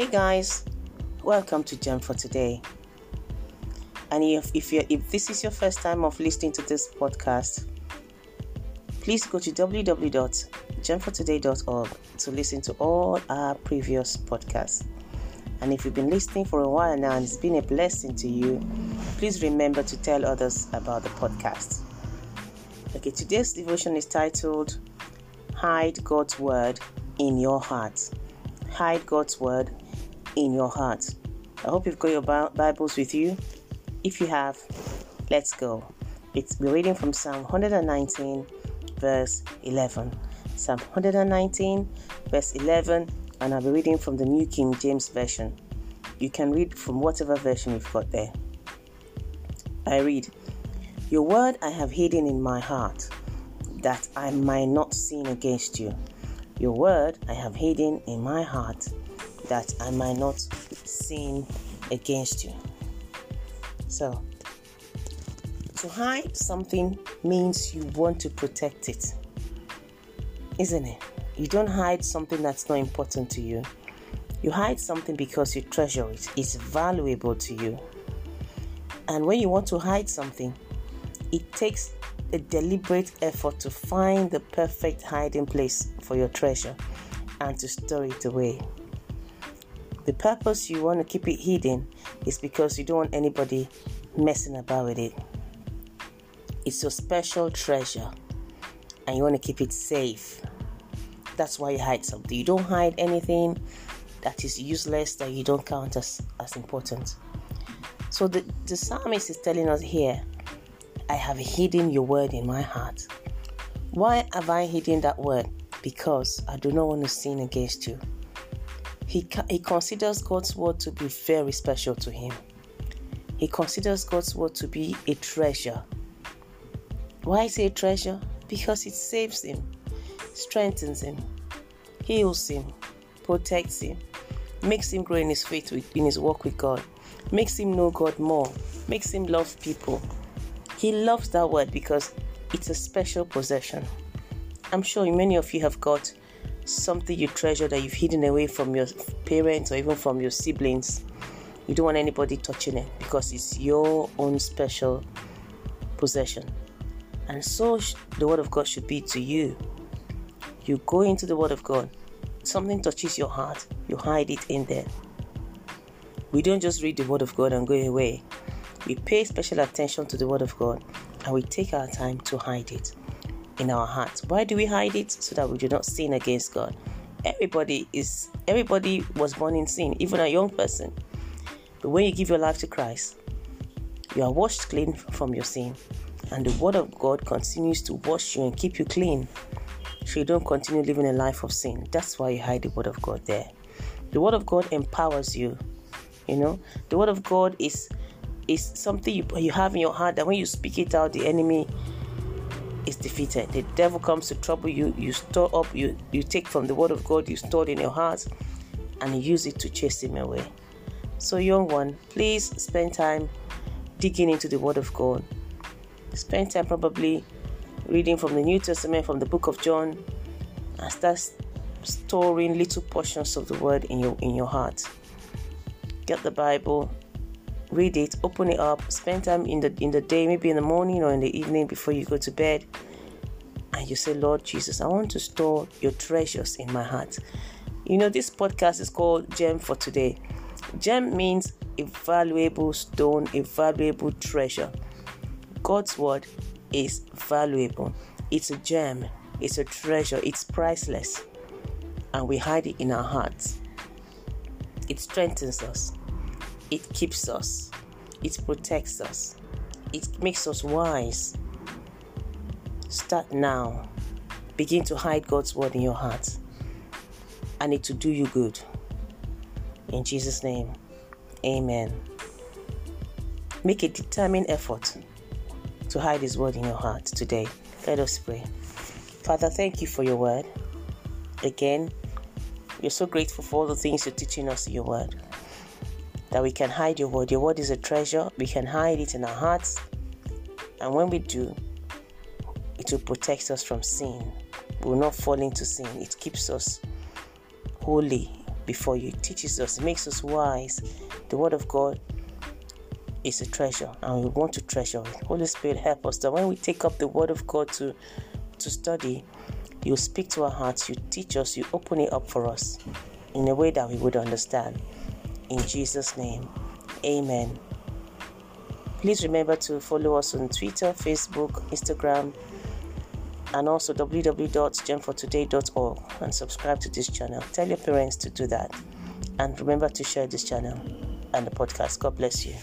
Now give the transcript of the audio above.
Hey guys, welcome to Gem for today. And if if if this is your first time of listening to this podcast, please go to www.gemfortoday.org to listen to all our previous podcasts. And if you've been listening for a while now and it's been a blessing to you, please remember to tell others about the podcast. Okay, today's devotion is titled Hide God's Word in Your Heart. Hide God's Word in your heart. I hope you've got your Bibles with you. If you have, let's go. It's we're reading from Psalm 119, verse 11. Psalm 119, verse 11 and I'll be reading from the New King James Version. You can read from whatever version you've got there. I read, Your word I have hidden in my heart, that I might not sin against you. Your word I have hidden in my heart, that I might not sin against you. So, to hide something means you want to protect it, isn't it? You don't hide something that's not important to you. You hide something because you treasure it, it's valuable to you. And when you want to hide something, it takes a deliberate effort to find the perfect hiding place for your treasure and to store it away. The purpose you want to keep it hidden is because you don't want anybody messing about with it. It's your special treasure and you want to keep it safe that's why you hide something. You don't hide anything that is useless that you don't count as, as important. So the, the psalmist is telling us here, I have hidden your word in my heart. Why have I hidden that word? Because I do not want to sin against you. He, he considers God's word to be very special to him. He considers God's word to be a treasure. Why is it a treasure? Because it saves him strengthens him, heals him, protects him, makes him grow in his faith with, in his walk with God, makes him know God more, makes him love people. He loves that word because it's a special possession. I'm sure many of you have got something you treasure that you've hidden away from your parents or even from your siblings. You don't want anybody touching it because it's your own special possession. And so the Word of God should be to you you go into the Word of God, something touches your heart, you hide it in there. We don't just read the Word of God and go away. We pay special attention to the Word of God and we take our time to hide it in our hearts. Why do we hide it? So that we do not sin against God. Everybody is everybody was born in sin, even a young person. But when you give your life to Christ, you are washed clean from your sin, and the Word of God continues to wash you and keep you clean so you don't continue living a life of sin. That's why you hide the Word of God there. The Word of God empowers you. You know, the Word of God is is something you, you have in your heart that when you speak it out, the enemy is defeated. The devil comes to trouble you. You store up. You you take from the Word of God. You store it in your heart, and you use it to chase him away. So, young one, please spend time digging into the Word of God. Spend time probably reading from the New Testament, from the book of John, and start storing little portions of the word in your in your heart. Get the Bible, read it, open it up, spend time in the in the day, maybe in the morning or in the evening before you go to bed. And you say, Lord Jesus, I want to store your treasures in my heart. You know, this podcast is called Gem for Today. Gem means a valuable stone, a valuable treasure. God's word is valuable. It's a gem, it's a treasure, it's priceless. And we hide it in our hearts. It strengthens us, it keeps us, it protects us, it makes us wise. Start now. Begin to hide God's word in your heart, and it to do you good. In Jesus' name, amen. Make a determined effort to hide His word in your heart today. Let us pray. Father, thank you for your word. Again, we're so grateful for all the things you're teaching us in your word. That we can hide your word. Your word is a treasure. We can hide it in our hearts. And when we do, it will protect us from sin. We will not fall into sin. It keeps us holy before you. It teaches us, makes us wise. The Word of God is a treasure, and we want to treasure it. Holy Spirit, help us that when we take up the Word of God to to study, you speak to our hearts, you teach us, you open it up for us in a way that we would understand. In Jesus' name, Amen. Please remember to follow us on Twitter, Facebook, Instagram, and also www.gemfortoday.org and subscribe to this channel. Tell your parents to do that. And remember to share this channel and the podcast. God bless you.